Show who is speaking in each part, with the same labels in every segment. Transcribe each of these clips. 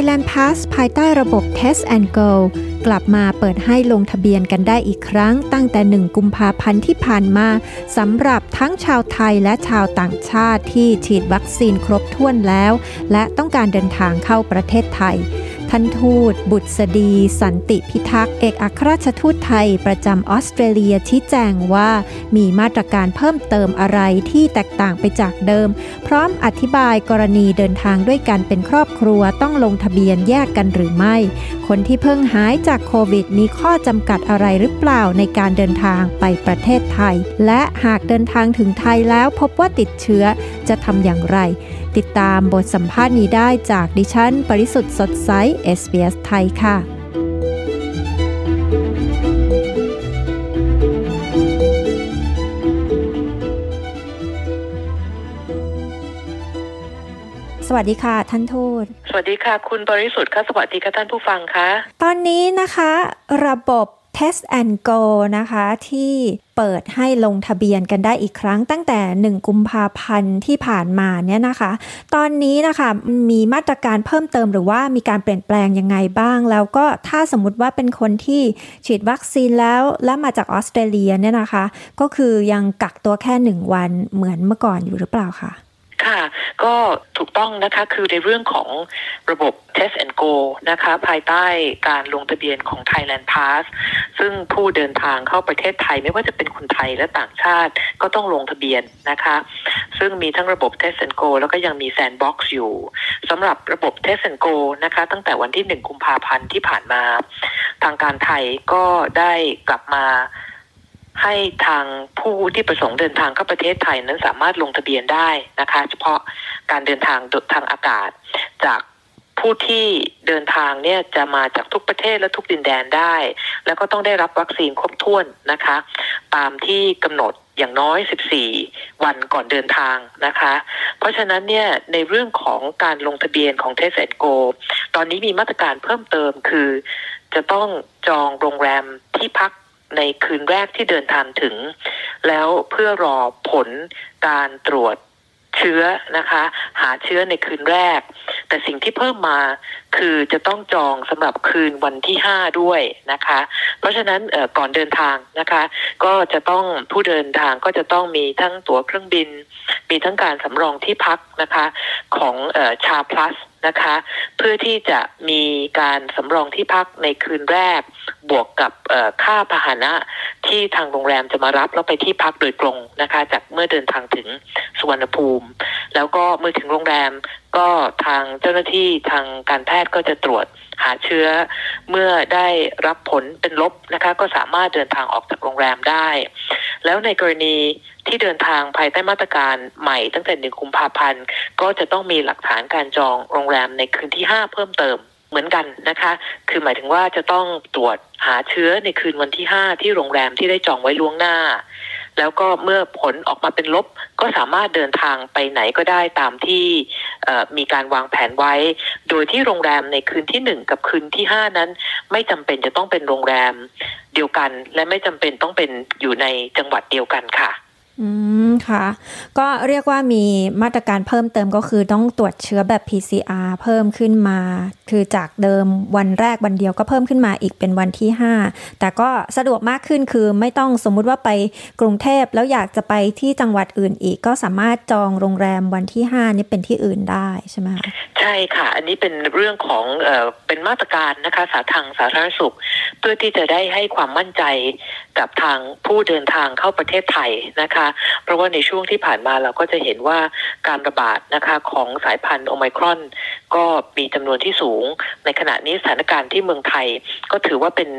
Speaker 1: Thailand Pass ภายใต้ระบบ Test and Go กลับมาเปิดให้ลงทะเบียนกันได้อีกครั้ง ตั้งแต่ 1 กุมภาพันธ์ที่ผ่านมาสำหรับทั้งชาวไทยและชาวต่างชาติที่ฉีดวัคซีนครบถ้วนแล้ว และต้องการเดินทางเข้าประเทศไทย ท่านทูต บุตรสดี สันติพิทักษ์เอกอัครราชทูตไทยประจำออสเตรเลียชี้แจงว่ามีมาตรการเพิ่มเติมอะไรที่แตกต่างไปจากเดิม พร้อมอธิบายกรณีเดินทางด้วยกันเป็นครอบครัวต้องลงทะเบียนแยกกันหรือไม่ คนที่เพิ่งหายจากโควิด มีข้อจำกัดอะไรหรือเปล่าในการเดินทางไปประเทศไทย และหากเดินทางถึงไทยแล้วพบว่าติดเชื้อจะทำอย่างไรติดตามบทสัมภาษณ์นี้ได้จากดิฉัน ปริสุทธ์สดใส SBS ไทยค่ะสวัสดีค่ะ ท่านทูต
Speaker 2: สวัสดีค่ะ คุณบริสุทธิ์ค่ะ สวัสดีค่ะ ท่านผู้ฟังคะ
Speaker 1: ตอนนี้นะคะ ระบบ Test and Go นะคะที่เปิดให้ลงทะเบียนกันได้อีกครั้งตั้งแต่ 1 กุมภาพันธ์ที่ผ่านมาเนี่ยนะคะ ตอนนี้นะคะมีมาตรการเพิ่มเติมหรือว่ามีการเปลี่ยนแปลงยังไงบ้าง แล้วก็ถ้าสมมติว่าเป็นคนที่ฉีดวัคซีนแล้วและมาจากออสเตรเลียเนี่ยนะคะ ก็คือยังกักตัวแค่หนึ่งวันเหมือนเมื่อก่อนอยู่หรือเปล่าคะ
Speaker 2: ค่ะ ก็ถูกต้องนะคะคือในเรื่องของระบบ Test and Go นะคะ ภายใต้การลงทะเบียนของ Thailand Pass ซึ่งผู้เดินทางเข้าประเทศไทยไม่ว่าจะเป็นคนไทยและต่างชาติก็ต้องลงทะเบียนนะคะ ซึ่งมีทั้งระบบ Test and Go แล้วก็ยังมี Sandbox อยู่สำหรับระบบ Test and Go นะคะ ตั้งแต่วันที่ 1 กุมภาพันธ์ที่ผ่านมา ทางการไทยก็ได้กลับมา ให้ทางผู้ที่ประสงค์เดินทางเข้าประเทศไทยนั้นสามารถลงทะเบียนได้นะคะ เฉพาะการเดินทางทางอากาศ จากผู้ที่เดินทางเนี่ยจะมาจากทุกประเทศและทุกดินแดนได้ แล้วก็ต้องได้รับวัคซีนครบถ้วนนะคะ ตามที่กำหนดอย่างน้อย 14 วันก่อนเดินทางนะคะ เพราะฉะนั้นเนี่ยในเรื่องของการลงทะเบียนของ Test and Go ตอนนี้มีมาตรการเพิ่มเติมคือ จะต้องจองโรงแรมที่พัก ในคืนแรกที่เดินทางถึง แล้วเพื่อรอผลการตรวจเชื้อนะคะ หาเชื้อในคืนแรก แต่สิ่งที่เพิ่มมาคือจะต้องจองสำหรับคืนวันที่ห้าด้วยนะคะ เพราะฉะนั้นก่อนเดินทางนะคะ ก็จะต้องผู้เดินทางก็จะต้องมีทั้งตั๋วเครื่องบิน มีทั้งการสำรองที่พักนะคะของชาพลัส นะคะ เพื่อที่จะมีการสำรองที่พักในคืนแรก บวกกับค่าพาหนะที่ทางโรงแรมจะมารับแล้วไปที่พักโดยตรงนะคะ จากเมื่อเดินทางถึงสุวรรณภูมิ แล้วก็เมื่อถึงโรงแรมก็ทางเจ้าหน้าที่ทางการแพทย์ก็จะตรวจหาเชื้อ เมื่อได้รับผลเป็นลบนะคะ ก็สามารถเดินทางออกจากโรงแรมได้ แล้วในกรณีที่เดินทางภายใต้มาตรการใหม่ตั้งแต่หนึ่งกุมภาพันธ์ ก็จะต้องมีหลักฐานการจองโรงแรมในคืนที่ 5 เพิ่มเติมเหมือนกันนะคะ คือหมายถึงว่าจะต้องตรวจหาเชื้อในคืนวันที่ 5 ที่โรงแรมที่ได้จองไว้ล่วงหน้า แล้วก็เมื่อผลออกมาเป็นลบ ก็สามารถเดินทางไปไหนก็ได้ตามที่มีการวางแผนไว้ โดยที่โรงแรมในคืนที่หนึ่งกับคืนที่ห้านั้น ไม่จำเป็นจะต้องเป็นโรงแรมเดียวกัน และไม่จำเป็นต้องเป็นอยู่ในจังหวัดเดียวกันค่ะ
Speaker 1: อืมค่ะ ก็เรียกว่ามีมาตรการเพิ่มเติมก็คือต้องตรวจเชื้อแบบ PCR เพิ่มขึ้นมา คือจากเดิมวันแรกวันเดียวก็เพิ่มขึ้นมาอีกเป็นวันที่ 5 แต่ก็สะดวกมากขึ้นคือไม่ต้องสมมุติว่าไปกรุงเทพแล้วอยากจะไปที่จังหวัดอื่นอีก ก็สามารถจองโรงแรมวันที่ 5 นี่เป็นที่อื่นได้ใช่ไหมคะ
Speaker 2: ใช่ค่ะ อันนี้เป็นเรื่องของเอ่อเป็นมาตรการนะคะสาทางสาธารณสุข เพื่อที่จะได้ให้ความมั่นใจ กับทางผู้เดินทางเข้าประเทศไทยนะคะ เพราะว่าในช่วงที่ผ่านมาเราก็จะเห็นว่าการระบาดนะคะของสายพันธุ์โอไมครอน ก็มีจำนวนที่สูง ในขณะนี้สถานการณ์ที่เมืองไทย ก็ถือว่าเป็น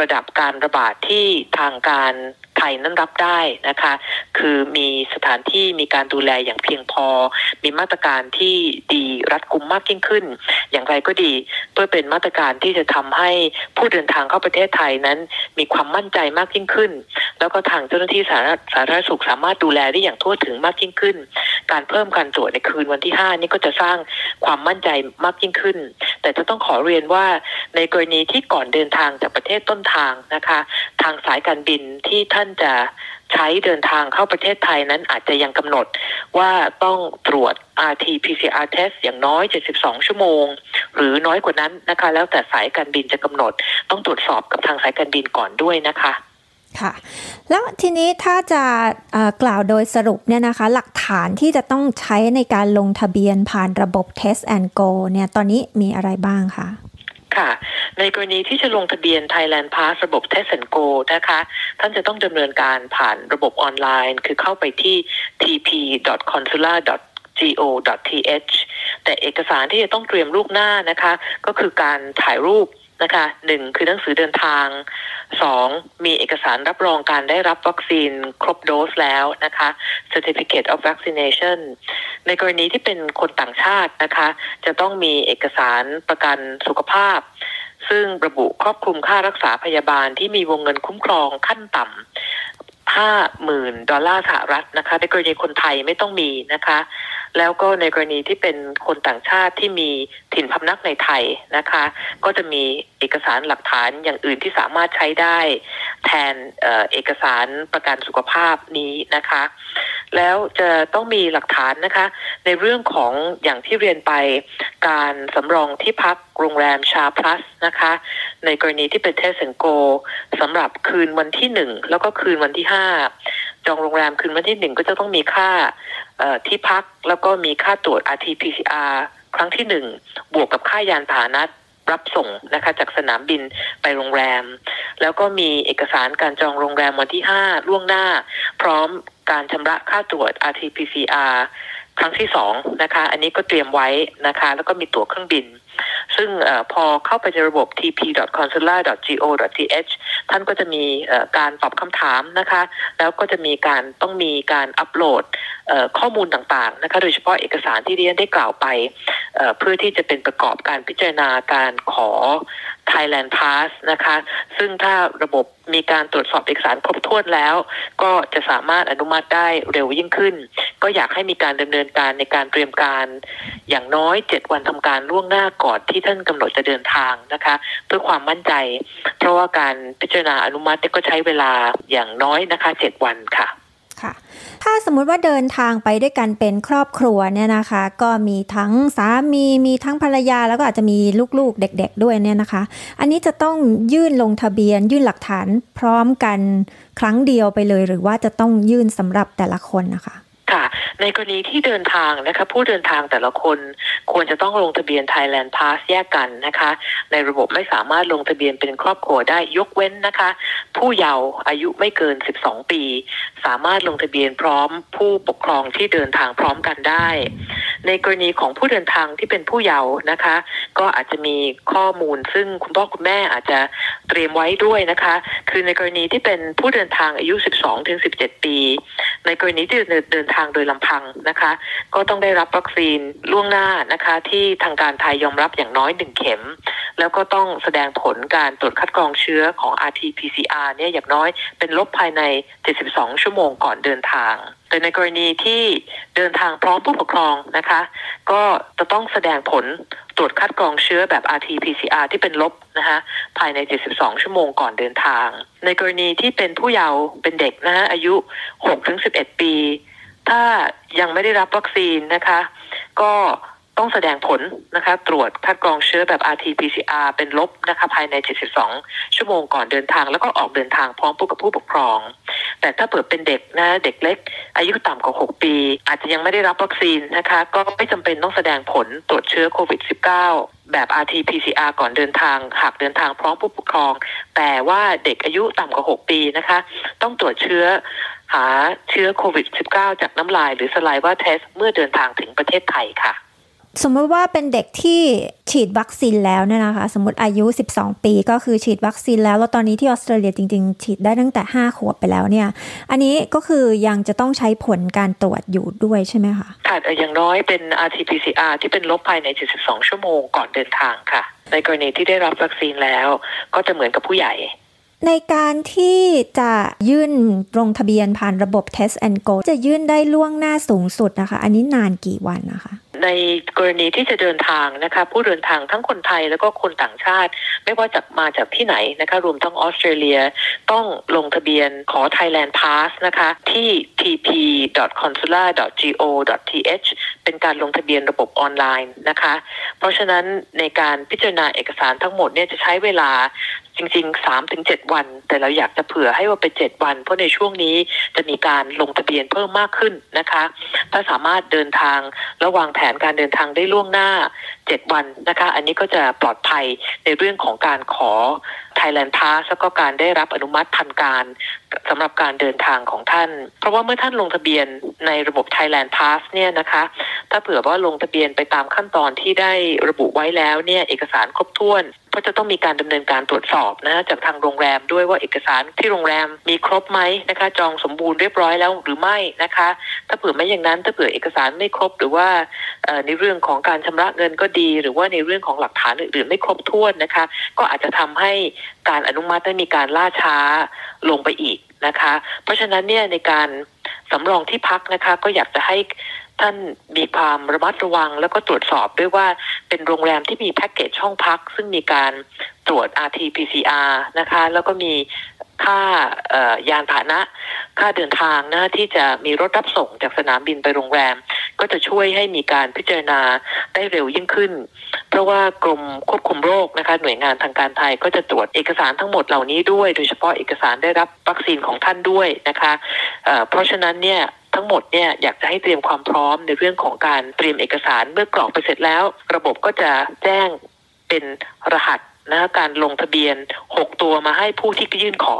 Speaker 2: ระดับการระบาดที่ทางการ ไทยนั้นรับได้นะคะ คือมีสถานที่มีการดูแลอย่างเพียงพอ มีมาตรการที่ดีรัดกุมมากยิ่งขึ้น อย่างไรก็ดีเพื่อเป็นมาตรการที่จะทำให้ผู้เดินทางเข้าประเทศไทยนั้น มีความมั่นใจมากยิ่งขึ้น แล้วก็ทางเจ้าหน้าที่สาธารณสุขสามารถดูแลได้อย่างทั่วถึงมากยิ่งขึ้น การเพิ่มการตรวจในคืนวันที่ 5 นี่ก็จะสร้างความมั่นใจมากยิ่งขึ้น แต่จะต้องขอเรียนว่าในกรณีที่ก่อนเดินทางจากประเทศต้นทางนะคะ ทางสายการบินที่ท่านานจะใช้เดินทางเข้าประเทศไทยนั้นอาจจะยังกำหนดว่าต้องตรวจ RT-PCR test อย่างน้อย 72 ชั่วโมง หรือน้อยกว่านั้นนะคะ แล้วแต่สายการบินจะกำหนด ต้องตรวจสอบกับทางสายการบินก่อนด้วยนะคะ
Speaker 1: ค่ะ แล้วทีนี้ถ้าจะกล่าวโดยสรุปเนี่ยนะคะ หลักฐานที่จะต้องใช้ในการลงทะเบียนผ่านระบบ Test and Go เนี่ยตอนนี้มีอะไรบ้างคะ
Speaker 2: ค่ะ ในกรณีที่จะลงทะเบียน Thailand Pass ระบบ Test and Go นะคะ ท่านจะต้องดำเนินการผ่านระบบออนไลน์ คือเข้าไปที่ tp.consular go.th แต่เอกสารที่จะต้องเตรียมลูกหน้านะคะ ก็คือการถ่ายรูปนะคะหนึ่งคือหนังสือเดินทาง สองมีเอกสารรับรองการได้รับวัคซีนครบโดสแล้วนะคะ certificate of vaccination ในกรณีที่เป็นคนต่างชาตินะคะ จะต้องมีเอกสารประกันสุขภาพ ซึ่งระบุครอบคลุมค่ารักษาพยาบาลที่มีวงเงินคุ้มครองขั้นต่ำห้าหมื่นดอลลาร์สหรัฐนะคะในกรณีคนไทยไม่ต้องมีนะคะ แล้วก็ในกรณีที่เป็นคนต่างชาติที่มีถิ่นพำนักในไทยนะคะ ก็จะมีเอกสารหลักฐานอย่างอื่นที่สามารถใช้ได้ แทนเอกสารประกันสุขภาพนี้นะคะ แล้วจะต้องมีหลักฐานนะคะ ในเรื่องของอย่างที่เรียนไปการสำรองที่พักโรงแรม SHA Plus นะคะ ในกรณีที่เป็น Test and Goสำหรับคืนวันที่หนึ่งแล้วก็คืนวันที่ห้า จองโรงแรมคืนวันที่หนึ่งก็จะต้องมีค่าที่พักแล้วก็มีค่าตรวจ RT-PCR ครั้งที่หนึ่งบวกกับค่ายานพาหนะรับส่งนะคะจากสนามบินไปโรงแรม แล้วก็มีเอกสารการจองโรงแรมวันที่ห้าล่วงหน้า พร้อมการชำระค่าตรวจ RT-PCR ครั้งที่สองนะคะ อันนี้ก็เตรียมไว้นะคะ แล้วก็มีตั๋วเครื่องบิน ซึ่งอพอเข้าไปในระบบ tp.consular.go.th ท่านก็จะมีการตอบคำถามนะคะ แล้วก็จะมีการต้องมีการอัปโหลด ข้อมูลต่างๆนะคะโดยเฉพาะเอกสารที่เรียนได้กล่าวไป เพื่อที่จะเป็นประกอบการพิจารณาการขอ Thailand Pass นะคะ ซึ่งถ้าระบบมีการตรวจสอบเอกสารครบถ้วนแล้ว ก็จะสามารถอนุมัติได้เร็วยิ่งขึ้น ก็อยากให้มีการดำเนินการในการเตรียมการอย่างน้อย7วันทำการล่วงหน้าก่อนที่ท่านกำหนดจะเดินทางนะคะ เพื่อความมั่นใจ เพราะว่าการพิจารณาอนุมัติก็ใช้เวลาอย่างน้อยนะคะ7วันค่ะ
Speaker 1: ค่ะ ถ้าสมมุติว่าเดินทางไปด้วยกันเป็นครอบครัวเนี่ยนะคะ ก็มีทั้งสามีมีทั้งภรรยาแล้วก็อาจจะมีลูกๆเด็ก ๆ ด้วยเนี่ยนะคะ อันนี้จะต้องยื่นลงทะเบียน ยื่นหลักฐานพร้อมกันครั้งเดียวไปเลย หรือว่าจะต้องยื่นสำหรับแต่ละคนนะคะ
Speaker 2: ค่ะ ในกรณีที่เดินทางนะคะผู้เดินทางแต่ละคนควรจะต้องลงทะเบียน Thailand Pass แยกกันนะคะ ในระบบไม่สามารถลงทะเบียนเป็นครอบครัวได้ยกเว้นนะคะ ผู้เยาว์อายุไม่เกิน 12 ปี สามารถลงทะเบียนพร้อมผู้ปกครองที่เดินทางพร้อมกันได้ ในกรณีของผู้เดินทางที่เป็นผู้เยาว์นะคะ ก็อาจจะมีข้อมูล ซึ่งคุณพ่อคุณแม่อาจจะเตรียมไว้ด้วยนะคะ คือในกรณีที่เป็นผู้เดินทางอายุ 12-17 ปี ในกรณีที่เดินทางโดยลำพังนะคะ ก็ต้องได้รับวัคซีนล่วงหน้านะคะ ที่ทางการไทยยอมรับอย่างน้อยหนึ่งเข็ม แล้วก็ต้องแสดงผลการตรวจคัดกรองเชื้อของ RT-PCR เนี่ยอย่างน้อยเป็นลบภายใน 72 ชั่วโมงก่อนเดินทางแต่ในกรณีที่เดินทางพร้อมผู้ปกครองนะคะ ก็จะต้องแสดงผลตรวจคัดกรองเชื้อแบบ RT-PCR ที่เป็นลบนะคะภายใน 72 ชั่วโมงก่อนเดินทาง ในกรณีที่เป็นผู้เยาว์เป็นเด็กนะฮะอายุ 6-11 ปี ถ้ายังไม่ได้รับวัคซีนนะคะ ก็ต้องแสดงผลนะคะ ตรวจคัดกรองเชื้อแบบ RT-PCR เป็นลบนะคะภายใน 72 ชั่วโมงก่อนเดินทาง แล้วก็ออกเดินทางพร้อมผู้กับผู้ปกครอง แต่ถ้าเปิดเป็นเด็กนะเด็กเล็ก อายุต่ำกว่า 6 ปี อาจจะยังไม่ได้รับวัคซีนนะคะ ก็ไม่จำเป็นต้องแสดงผลตรวจเชื้อโควิด -19 แบบ RT-PCR ก่อนเดินทาง หากเดินทางพร้อมผู้ปกครอง แต่ว่าเด็กอายุต่ำกว่า 6 ปีนะคะ ต้องตรวจเชื้อ หาเชื้อโควิด -19 จากน้ำลายหรือสไลว่าเทสเมื่อเดินทางถึงประเทศไทยค่ะ
Speaker 1: สมมติว่าเป็นเด็กที่ฉีดวัคซีนแล้วเนี่ยนะคะ สมมติอายุ 12 ปีก็คือฉีดวัคซีนแล้ว แล้วตอนนี้ที่ออสเตรเลียจริง ๆ ฉีดได้ตั้งแต่ 5 ขวบไปแล้วเนี่ย อันนี้ก็คือยังจะต้องใช้ผลการตรวจอยู่ด้วยใช่ไหมคะ
Speaker 2: ค่ะอย่างน้อยเป็น RT-PCR ที่เป็นลบภายใน 72 ชั่วโมงก่อนเดินทางค่ะ ในกรณีที่ได้รับวัคซีนแล้ว ก็จะเหมือนกับผู้ใหญ่
Speaker 1: ในการที่จะยื่นลงทะเบียนผ่านระบบ Test and Go จะยื่นได้ล่วงหน้าสูงสุดนะคะ อันนี้นานกี่วันนะคะ
Speaker 2: ในกรณีที่จะเดินทางนะคะผู้เดินทางทั้งคนไทยแล้วก็คนต่างชาติ ไม่ว่าจะมาจากที่ไหนนะคะรวมทั้งออสเตรเลีย ต้องลงทะเบียนขอ Thailand Pass นะคะที่ tp.consular.go.th เป็นการลงทะเบียนระบบออนไลน์นะคะ เพราะฉะนั้นในการพิจารณาเอกสารทั้งหมดเนี่ยจะใช้เวลาจริงๆ3ถึง7วัน แต่เราอยากจะเผื่อให้ว่าเป็น7วัน เพราะในช่วงนี้จะมีการลงทะเบียนเพิ่มมากขึ้นนะคะ ถ้าสามารถเดินทางระวางแผนการเดินทางได้ล่วงหน้า 7 วันนะคะ อันนี้ก็จะปลอดภัยในเรื่องของการขอ Thailand Pass แล้วก็การได้รับอนุมัติทันการสำหรับการเดินทางของท่าน เพราะว่าเมื่อท่านลงทะเบียนในระบบ Thailand Pass เนี่ยนะคะ ถ้าเผื่อว่าลงทะเบียนไปตามขั้นตอนที่ได้ระบุไว้แล้วเนี่ยเอกสารครบถ้วนก็จะต้องมีการดำเนินการตรวจสอบนะจากทางโรงแรมด้วยว่าเอกสารที่โรงแรมมีครบไหมนะคะ จองสมบูรณ์เรียบร้อยแล้วหรือไม่นะคะ ถ้าเผื่อไม่อย่างนั้นถ้าเผื่อเอกสารไม่ครบหรือว่าในเรื่องของการชำระเงินก็ดี หรือว่าในเรื่องของหลักฐานอื่นๆไม่ครบถ้วนนะคะ ก็อาจจะทำให้การอนุมัติได้มีการล่าช้าลงไปอีกนะคะ เพราะฉะนั้นเนี่ยในการสำรองที่พักนะคะก็อยากจะให้ท่านมีความระมัดระวังแล้วก็ตรวจสอบด้วยว่าเป็นโรงแรมที่มีแพ็กเกจห้องพัก ซึ่งมีการตรวจ RT-PCR นะคะ แล้วก็มี ค่ายานพาหนะ ค่าเดินทางนะที่จะมีรถรับส่งจากสนามบินไปโรงแรม ก็จะช่วยให้มีการพิจารณาได้เร็วยิ่งขึ้น เพราะว่ากรมควบคุมโรคนะคะหน่วยงานทางการไทยก็จะตรวจเอกสารทั้งหมดเหล่านี้ด้วย โดยเฉพาะเอกสารได้รับวัคซีนของท่านด้วยนะคะเพราะฉะนั้นเนี่ยทั้งหมดเนี่ยอยากจะให้เตรียมความพร้อมในเรื่องของการเตรียมเอกสารเมื่อกรอกไปเสร็จแล้ว ระบบก็จะแจ้งเป็นรหัส นะการลงทะเบียน 6 ตัวมาให้ผู้ที่ยื่นขอ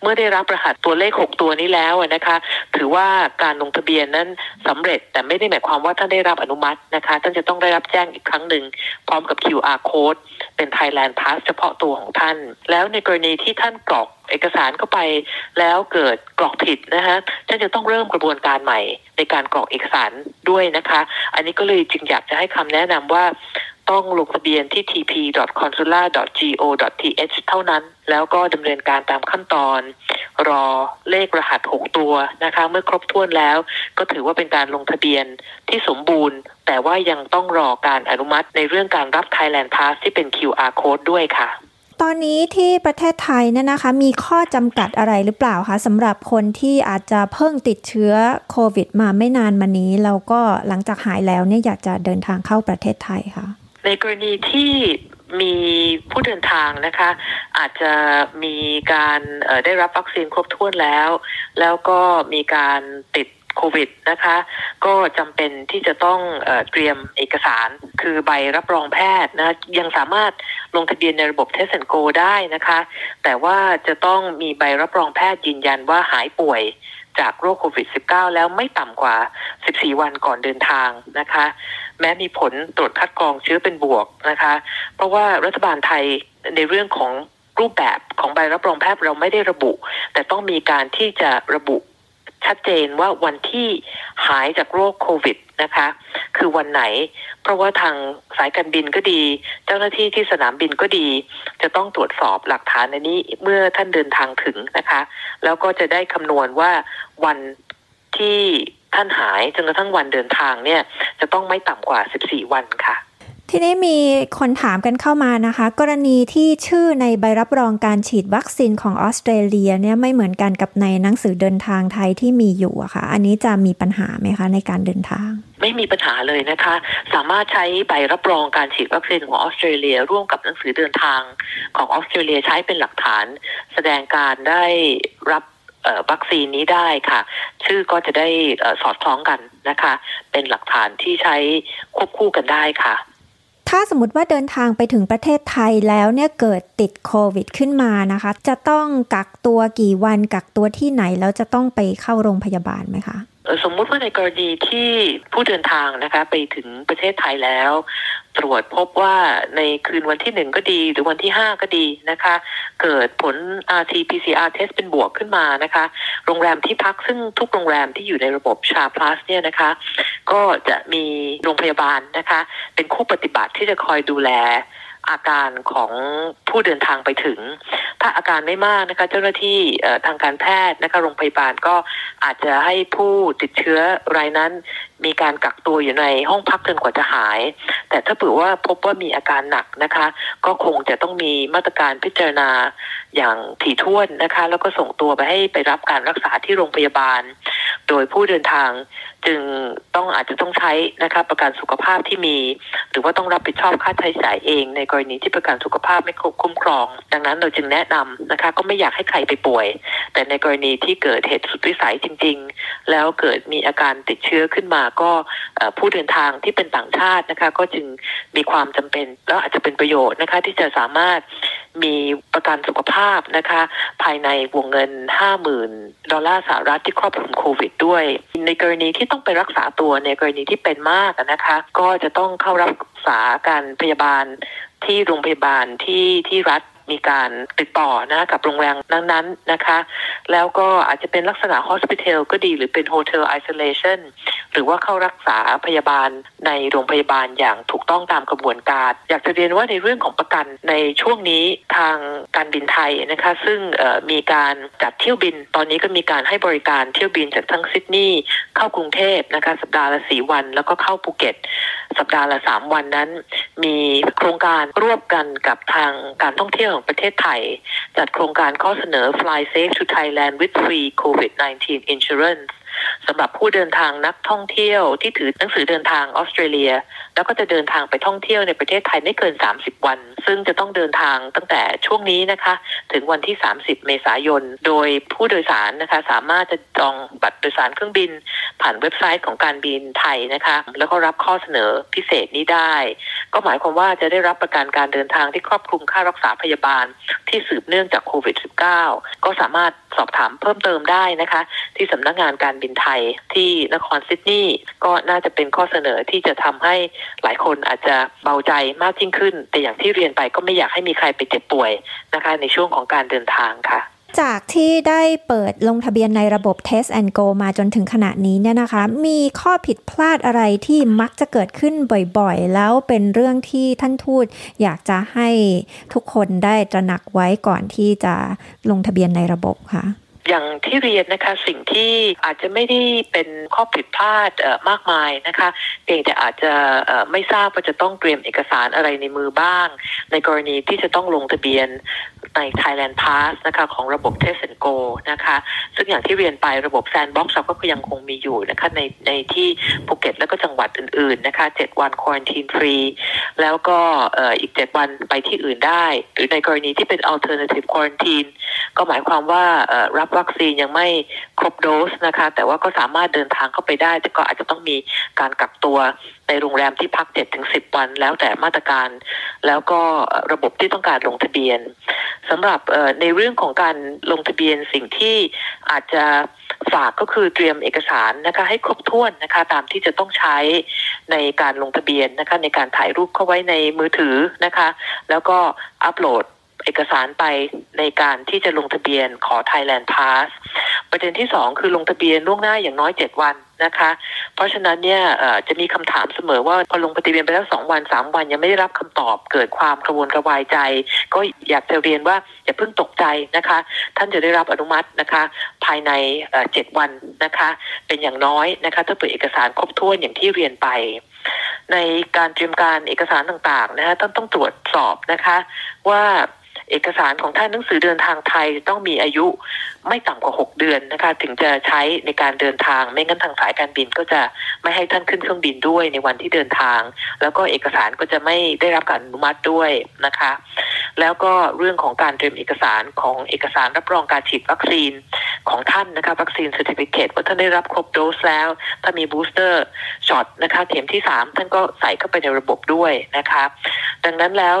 Speaker 2: เมื่อได้รับรหัสตัวเลข 6 ตัวนี้แล้วนะคะ ถือว่าการลงทะเบียนนั้นสำเร็จแต่ไม่ได้หมายความว่าท่านได้รับอนุมัตินะคะท่านจะต้องได้รับแจ้งอีกครั้งหนึ่ง พร้อมกับ QR code เป็น Thailand Pass เฉพาะตัวของท่าน แล้วในกรณีที่ท่านกรอกเอกสารเข้าไปแล้วเกิดกรอกผิดนะคะท่านจะต้องเริ่มกระบวนการใหม่ในการกรอกเอกสารด้วยนะคะ อันนี้ก็เลยจึงอยากจะให้คำแนะนำว่า ต้องลงทะเบียนที่ tp.consular.go.th เท่านั้น แล้วก็ดำเนินการตามขั้นตอน รอเลขรหัส 6 ตัวนะคะ เมื่อครบถ้วนแล้ว ก็ถือว่าเป็นการลงทะเบียนที่สมบูรณ์ แต่ว่ายังต้องรอการอนุมัติในเรื่องการรับ Thailand Pass ที่เป็น QR code ด้วยค่ะ
Speaker 1: ตอนนี้ที่ประเทศไทยเนี่ยนะคะ มีข้อจำกัดอะไรหรือเปล่าคะสำหรับคนที่อาจจะเพิ่งติดเชื้อโควิดมาไม่นานมานี้ แล้วก็หลังจากหายแล้วเนี่ยอยากจะเดินทางเข้าประเทศไทยค่ะ
Speaker 2: ในกรณีที่มีผู้เดินทางนะคะ อาจจะมีการได้รับวัคซีนครบถ้วนแล้ว แล้วก็มีการติดโควิดนะคะ ก็จำเป็นที่จะต้องเอเตรียมเอกสารคือใบรับรองแพทย์นะยังสามารถลงทะเบียนในระบบ Test & Go ได้นะคะ แต่ว่าจะต้องมีใบรับรองแพทย์ยืนยันว่าหายป่วย จากโรคโควิด -19 แล้วไม่ต่ำกว่า 14 วันก่อนเดินทางนะคะ แม้มีผลตรวจคัดกรองเชื้อเป็นบวกนะคะ เพราะว่ารัฐบาลไทยในเรื่องของรูปแบบของใบรับรองแพทย์เราไม่ได้ระบุ แต่ต้องมีการที่จะระบุชัดเจนว่าวันที่หายจากโรคโควิด นะคะ คือวันไหน เพราะว่าทางสายการบินก็ดี เจ้าหน้าที่ที่สนามบินก็ดี จะต้องตรวจสอบหลักฐานในนี้เมื่อท่านเดินทางถึงนะคะ แล้วก็จะได้คำนวณว่าวันที่ท่านหายจนกระทั่งวันเดินทางเนี่ย จะต้องไม่ต่ำกว่า 14 วันค่ะ
Speaker 1: ทีนี้มีคนถามกันเข้ามานะคะ กรณีที่ชื่อในใบรับรองการฉีดวัคซีนของออสเตรเลียเนี่ยไม่เหมือนกันกับในหนังสือเดินทางไทยที่มีอยู่อะคะ่ะ อันนี้จะมีปัญหาไหมคะในการเดินทาง
Speaker 2: ไม่มีปัญหาเลยนะคะ สามารถใช้ใบรับรองการฉีดวัคซีนของออสเตรเลีย ร่วมกับหนังสือเดินทางของออสเตรเลียใช้เป็นหลักฐาน แสดงการได้รับวัคซีนนี้ได้ค่ะ ชื่อก็จะได้สอดคล้องกันนะคะ เป็นหลักฐานที่ใช้ควบคู่กันได้ค่ะ
Speaker 1: ถ้าสมมติว่าเดินทางไปถึงประเทศไทยแล้วเนี่ยเกิดติดโควิดขึ้นมานะคะ จะต้องกักตัวกี่วันกักตัวที่ไหนแล้วจะต้องไปเข้าโรงพยาบาลไหมคะ
Speaker 2: สมมุติว่าในกรณีที่ผู้เดินทางนะคะไปถึงประเทศไทยแล้ว ตรวจพบว่าในคืนวันที่หนึ่งก็ดี หรือวันที่ห้าก็ดีนะคะ เกิดผล rt-pcr test เป็นบวกขึ้นมานะคะ โรงแรมที่พักซึ่งทุกโรงแรมที่อยู่ในระบบชาพลัสเนี่ยนะคะ ก็จะมีโรงพยาบาลนะคะ เป็นคู่ปฏิบัติที่จะคอยดูแล อาการของผู้เดินทางไปถึง ถ้าอาการไม่มากนะคะ เจ้าหน้าที่ทางการแพทย์นะคะโรงพยาบาลก็อาจจะให้ผู้ติดเชื้อรายนั้น มีการกักตัวอยู่ในห้องพักจนกว่าจะหาย แต่ถ้าเผื่อว่าพบว่ามีอาการหนักนะคะ ก็คงจะต้องมีมาตรการพิจารณาอย่างถี่ถ้วนนะคะ แล้วก็ส่งตัวไปให้ไปรับการรักษาที่โรงพยาบาล โดยผู้เดินทาง จึงต้องอาจจะต้องใช้นะคะประกันสุขภาพที่มี หรือว่าต้องรับผิดชอบค่าใช้จ่ายเอง ในกรณีที่ประกันสุขภาพไม่คุ้มครอง ดังนั้นเราจึงแนะนำนะคะ ก็ไม่อยากให้ใครไปป่วย แต่ในกรณีที่เกิดเหตุสุดวิสัยจริง ๆ แล้วเกิดมีอาการติดเชื้อขึ้นมาก็ผู้เดินทางที่เป็นต่างชาตินะคะ ก็จึงมีความจำเป็นแล้วอาจจะเป็นประโยชน์นะคะ ที่จะสามารถมีประกันสุขภาพนะคะ ภายในวงเงิน 50,000 ดอลลาร์สหรัฐที่ครอบคลุมโควิดด้วย ในกรณีที่ต้องไปรักษาตัวในกรณีที่เป็นมากนะคะ ก็จะต้องเข้ารักษาการพยาบาลที่โรงพยาบาลที่ที่รัฐมีการติดต่อนะกับโรงแรมนั้นๆนะคะ แล้วก็อาจจะเป็นลักษณะ hospital ก็ดีหรือเป็น hotel isolation หรือว่าเข้ารักษาพยาบาลในโรงพยาบาลอย่างถูกต้องตามกระบวนการ อยากจะเรียนว่าในเรื่องของประกันในช่วงนี้ทางการบินไทยนะคะซึ่งมีการจัดเที่ยวบิน ตอนนี้ก็มีการให้บริการเที่ยวบินจากทั้งซิดนีย์เข้ากรุงเทพนะคะสัปดาห์ละสีวัน แล้วก็เข้าภูเก็ต สัปดาห์ละสามวันนั้น มีโครงการร่วมกันกับทางการท่องเที่ยวของประเทศไทย จัดโครงการข้อเสนอ Fly Safe to Thailand with Free COVID-19 Insurance สำหรับผู้เดินทางนักท่องเที่ยวที่ถือหนังสือเดินทางออสเตรเลีย แล้วก็จะเดินทางไปท่องเที่ยวในประเทศไทยไม่เกิน 30 วัน ซึ่งจะต้องเดินทางตั้งแต่ช่วงนี้นะคะ ถึงวันที่ 30 เมษายน โดยผู้โดยสารนะคะสามารถจะจองบัตรโดยสารเครื่องบิน ผ่านเว็บไซต์ของการบินไทยนะคะ แล้วก็รับข้อเสนอพิเศษนี้ได้ ก็หมายความว่าจะได้รับประกันการเดินทางที่ครอบคลุมค่ารักษาพยาบาลที่สืบเนื่องจากโควิด -19 ก็สามารถสอบถามเพิ่มเติมได้นะคะ ที่สำนักงานการบินไทยที่นครซิดนีย์ก็น่าจะเป็นข้อเสนอที่จะทำให้หลายคนอาจจะเบาใจมากยิ่งขึ้น แต่อย่างที่เรียนไปก็ไม่อยากให้มีใครไปเจ็บป่วยนะคะ ในช่วงของการเดินทางค่ะ
Speaker 1: จากที่ได้เปิดลงทะเบียนในระบบ Test and Go มาจนถึงขณะนี้เนี่ยนะคะ มีข้อผิดพลาดอะไรที่มักจะเกิดขึ้นบ่อยๆ แล้วเป็นเรื่องที่ท่านทูตอยากจะให้ทุกคนได้ตระหนักไว้ก่อนที่จะลงทะเบียนในระบบค่ะ
Speaker 2: อย่างที่เรียนนะคะสิ่งที่อาจจะไม่ได้เป็นข้อผิดพลาดมากมายนะคะเพียงแต่อาจจะไม่ทราบว่าจะต้องเตรียมเอกสารอะไรในมือบ้าง ในกรณีที่จะต้องลงทะเบียนใน Thailand Pass นะคะของระบบ Test and Go นะคะซึ่งอย่างที่เรียนไประบบ Sandbox เราก็ยังคงมีอยู่นะคะในในที่ภูเก็ตแล้วก็จังหวัดอื่นๆนะคะ7วันควอนตีนฟรีแล้วก็อีก 7 วันไปที่อื่นได้ หรือในกรณีที่เป็น alternative quarantine ก็หมายความว่ารับวัคซีนยังไม่ครบโดสนะคะ แต่ว่าก็สามารถเดินทางเข้าไปได้ แต่ก็อาจจะต้องมีการกักตัวในโรงแรมที่พักเจ็ดถึงสิบวัน แล้วแต่มาตรการ แล้วก็ระบบที่ต้องการลงทะเบียนสำหรับในเรื่องของการลงทะเบียนสิ่งที่อาจจะฝากก็คือเตรียมเอกสารนะคะให้ครบถ้วนนะคะตามที่จะต้องใช้ในการลงทะเบียนนะคะในการถ่ายรูปเข้าไว้ในมือถือนะคะ แล้วก็อัปโหลด เอกสารไปในการที่จะลงทะเบียนขอ Thailand Pass ประเด็นที่สองคือลงทะเบียนล่วงหน้าอย่างน้อยเจ็ดวันนะคะ เพราะฉะนั้นเนี่ยจะมีคำถามเสมอว่าพอลงทะเบียนไปแล้วสองวันสามวันยังไม่ได้รับคำตอบเกิดความกระวนกระวายใจ ก็อยากจะเรียนว่าอย่าเพิ่งตกใจนะคะ ท่านจะได้รับอนุมัตินะคะ ภายในเจ็ดวันนะคะ เป็นอย่างน้อยนะคะถ้าเปิดเอกสารครบถ้วนอย่างที่เรียนไป ในการเตรียมการเอกสารต่างๆนะคะต้องต้องตรวจสอบนะคะว่า เอกสารของท่านหนังสือเดินทางไทยต้องมีอายุไม่ต่ำกว่า 6 เดือนนะคะ ถึงจะใช้ในการเดินทาง ไม่งั้นทางสายการบินก็จะไม่ให้ท่านขึ้นเครื่องบินด้วยในวันที่เดินทาง แล้วก็เอกสารก็จะไม่ได้รับการอนุมัติด้วยนะคะ แล้วก็เรื่องของการเตรียมเอกสารของเอกสารรับรองการฉีดวัคซีน ของท่านนะคะวัคซีน certificate ว่าท่านได้รับครบโดสแล้วถ้ามี booster shot นะคะเข็มที่ 3 ท่านก็ใส่เข้าไปในระบบด้วยนะคะดังนั้นแล้ว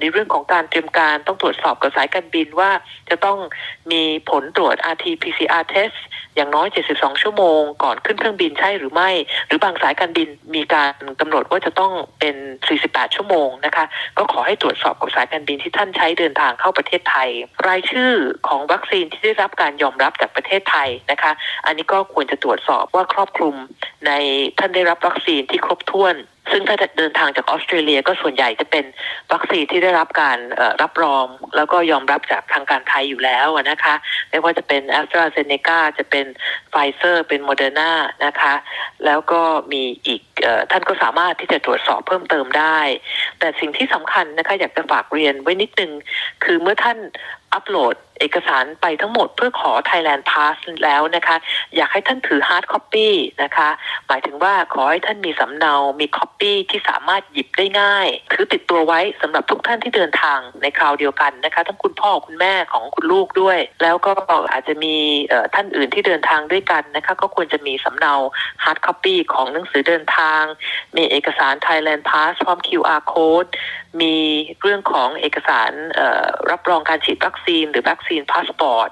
Speaker 2: ในเรื่องของการเตรียมการต้องตรวจสอบกับสายการบินว่าจะต้องมีผลตรวจ RT-PCR test อย่างน้อย 72 ชั่วโมง ก่อนขึ้นเครื่องบินใช่หรือไม่ หรือบางสายการบินมีการกำหนดว่าจะต้องเป็น 48 ชั่วโมงนะคะ ก็ขอให้ตรวจสอบกับสายการบินที่ท่านใช้เดินทางเข้าประเทศไทย รายชื่อของวัคซีนที่ได้รับการยอมรับจากประเทศไทยนะคะ อันนี้ก็ควรจะตรวจสอบว่าครอบคลุมในท่านได้รับวัคซีนที่ครบถ้วน ซึ่งถ้าเดินทางจากออสเตรเลียก็ส่วนใหญ่จะเป็นวัคซีนที่ได้รับการรับรอง แล้วก็ยอมรับจากทางการไทยอยู่แล้วนะคะ ไม่ว่าจะเป็นแอสตราเซเนกาจะเป็นไฟเซอร์ เป็นโมเดอร์นานะคะ แล้วก็มีอีกท่านก็สามารถที่จะตรวจสอบเพิ่มเติมได้ แต่สิ่งที่สำคัญนะคะอยากจะฝากเรียนไว้นิดนึง คือเมื่อท่าน อัปโหลดเอกสารไปทั้งหมดเพื่อขอ Thailand Pass แล้วนะคะ อยากให้ท่านถือ hard copy นะคะ หมายถึงว่าขอให้ท่านมีสำเนา มี copy ที่สามารถหยิบได้ง่าย ถือติดตัวไว้สำหรับทุกท่านที่เดินทางในคราวเดียวกันนะคะ ทั้งคุณพ่อคุณแม่ของคุณลูกด้วย แล้วก็อาจจะมีท่านอื่นที่เดินทางด้วยกันนะคะ ก็ควรจะมีสำเนา hard copy ของหนังสือเดินทาง มีเอกสาร Thailand Pass พร้อม QR code มีเรื่องของเอกสารรับรองการฉีดวัคซีน หรือ vaccine passport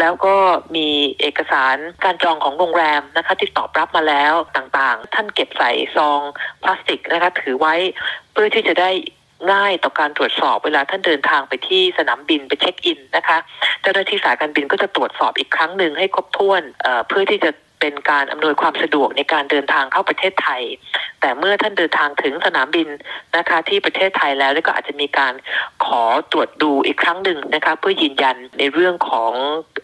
Speaker 2: แล้วก็มีเอกสารการจองของโรงแรมนะคะที่ตอบรับมาแล้วต่างๆ ท่านเก็บใส่ซองพลาสติกนะคะถือไว้เพื่อที่จะได้ง่ายต่อการตรวจสอบเวลาท่านเดินทางไปที่สนามบินไปเช็คอินนะคะ เจ้าหน้าที่สายการบินก็จะตรวจสอบอีกครั้งหนึ่งให้ครบถ้วนเพื่อที่จะ เป็นการอำนวยความสะดวกในการเดินทางเข้าประเทศไทย แต่เมื่อท่านเดินทางถึงสนามบินนะคะที่ประเทศไทยแล้วก็อาจจะมีการขอตรวจดูอีกครั้งหนึ่งนะคะเพื่อยืนยันในเรื่องของ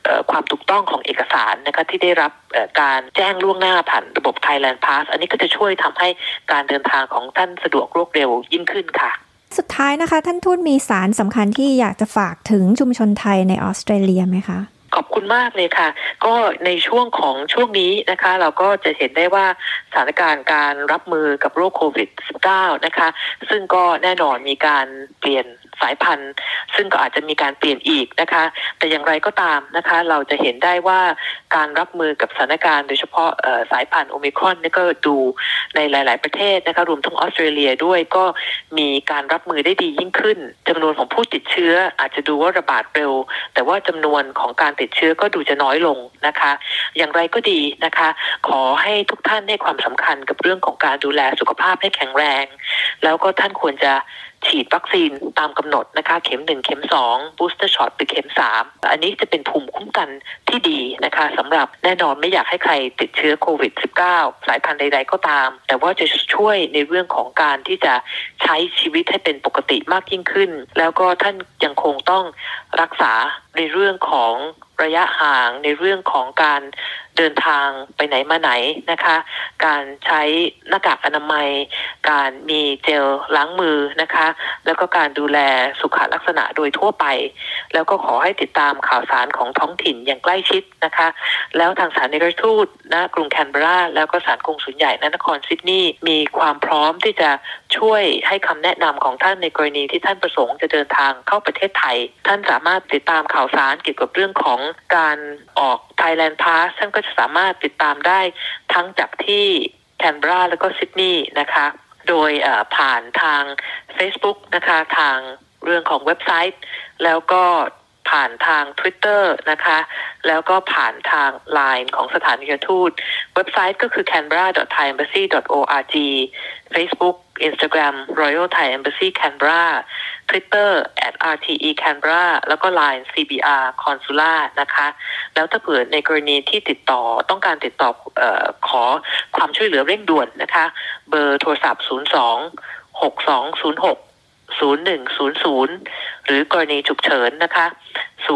Speaker 2: อความถูกต้องของเอกสารนะคะที่ได้รับการแจ้งล่วงหน้าผ่านระบบ Thailand Pass อันนี้ก็จะช่วยทำให้การเดินทางของท่านสะดวกรวดเร็วยิ่งขึ้นค่ะ
Speaker 1: สุดท้ายนะคะ ท่านทูตมีสารสำคัญที่อยากจะฝากถึงชุมชนไทยในออสเตรเลียไหมคะ
Speaker 2: ขอบคุณมากเลยค่ะ ก็ในช่วงของช่วงนี้นะคะ เราก็จะเห็นได้ว่าสถานการณ์การรับมือกับโรคโควิด -19 นะคะ ซึ่งก็แน่นอนมีการเปลี่ยน สายพันธุ์ ซึ่งก็อาจจะมีการเปลี่ยนอีกนะคะ แต่อย่างไรก็ตามนะคะ เราจะเห็นได้ว่าการรับมือกับสถานการณ์โดยเฉพาะสายพันธุ์โอมิครอนนี่ก็ดูในหลาย ๆ ประเทศนะคะรวมทั้งออสเตรเลียด้วยก็มีการรับมือได้ดียิ่งขึ้นจำนวนของผู้ติดเชื้ออาจจะดูว่าระบาดเร็ว แต่ว่าจำนวนของการติดเชื้อก็ดูจะน้อยลงนะคะ อย่างไรก็ดีนะคะ ขอให้ทุกท่านให้ความสำคัญกับเรื่องของการดูแลสุขภาพให้แข็งแรง แล้วก็ท่านควรจะ ฉีดวัคซีนตามกำหนดนะคะ เข็มหนึ่งเข็มสอง booster shot หรือเข็มสามอันนี้จะเป็นภูมิคุ้มกันที่ดีนะคะสำหรับแน่นอนไม่อยากให้ใครติดเชื้อโควิด -19 สายพันธุ์ใดๆก็ตาม แต่ว่าจะช่วยในเรื่องของการที่จะใช้ชีวิตให้เป็นปกติมากยิ่งขึ้น แล้วก็ท่านยังคงต้องรักษาในเรื่องของระยะห่างในเรื่องของการ เดินทางไปไหนมาไหนนะคะ การใช้หน้ากากอนามัย การมีเจลล้างมือนะคะ แล้วก็การดูแลสุขลักษณะโดยทั่วไป แล้วก็ขอให้ติดตามข่าวสารของท้องถิ่นอย่างใกล้ชิดนะคะ แล้วทางสถานนิกทูตนะกรุงแคนเบราแล้วก็สารกงสุลใหญ่นนครซิดนีย์มีความพร้อมที่จะช่วยให้คำแนะนำของท่านในกรณีที่ท่านประสงค์จะเดินทางเข้าประเทศไทย ท่านสามารถติดตามข่าวสารเกี่ยวกับเรื่องของการออก Thailand Pass ท่านก็จะสามารถติดตามได้ทั้งจากที่แคนเบราแล้วก็ซิดนีย์นะคะ โดยผ่านทาง Facebook นะคะ ทางเรื่องของเว็บไซต์ แล้วก็ ผ่านทาง Twitter นะคะ แล้วก็ผ่านทาง Line ของสถานีทูต เว็บไซต์ก็คือ canberra.thaiembassy.org Facebook Instagram Royal Thai Embassy Canberra Twitter at RTE Canberra แล้วก็ Line CBR Consular นะคะ แล้วถ้าเผื่อในกรณีที่ติดต่อต้องการติดต่ออขอความช่วยเหลือเร่งด่วนนะคะ เบอร์โทรศัพท์ 02 6206 0100 หรือกรณีฉุกเฉินนะคะ 0402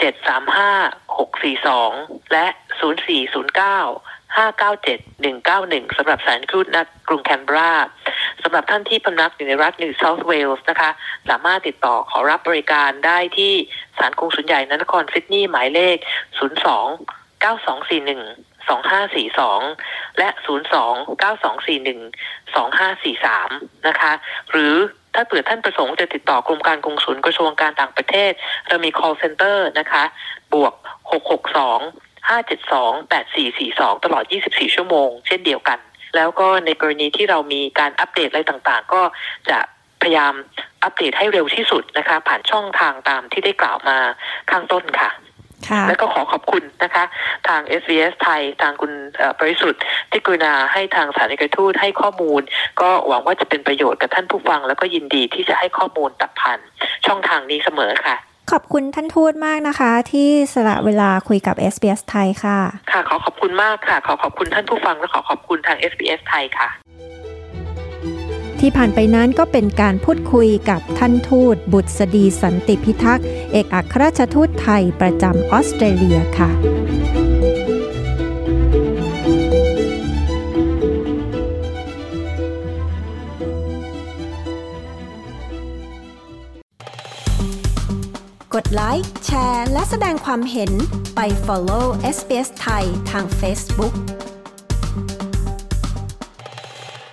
Speaker 2: 735 642 และ 0409 597 191 สำหรับสารคูดนักกรุงแคนเบราสำหรับท่านที่พำนักอยู่ในรัฐนิวเซาท์เวลส์นะคะ สามารถติดต่อขอรับบริการได้ที่สารกงสุลใหญ่นครซิดนีย์หมายเลข 02 9241 2542 และ 02 9241 2543 นะคะ หรือถ้าเผื่อท่านประสงค์จะติดต่อกรมการกงสุลกระทรวงการต่างประเทศ เรามี call center นะคะ บวก 662 572 8442 ตลอด 24 ชั่วโมง เช่นเดียวกัน แล้วก็ในกรณีที่เรามีการอัปเดตอะไรต่างๆ ก็จะพยายามอัปเดตให้เร็วที่สุดนะคะ ผ่านช่องทางตามที่ได้กล่าวมาข้างต้น
Speaker 1: ค่ะ
Speaker 2: แล้วก็ขอขอบคุณนะคะ ทาง SBS ไทย ทางคุณเอ่อบริสุทธิ์ที่กรุณาให้ทางสถารนกทูตให้ข้อมูล ก็หวังว่าจะเป็นประโยชน์กับท่านผู้ฟัง แล้วก็ยินดีที่จะให้ข้อมูลตัดผ่านช่องทางนี้เสมอค่ะ
Speaker 1: ขอบคุณท่านทูตมากนะคะ ที่สละเวลาคุยกับ SBS ไทยค่ะ
Speaker 2: ค่ะ ขอขอบคุณมากค่ะ ขอขอบคุณท่านผู้ฟังและขอขอบคุณทาง SBS ไทยค่ะ
Speaker 1: ที่ผ่านไปนั้นก็เป็นการพูดคุยกับท่านทูต บุษดีสันติพิทักษ์ เอกอัครราชทูตไทยประจำออสเตรเลียค่ะกดไลค์ แชร์ และแสดงความเห็นไป follow SBS ไทยทาง Facebook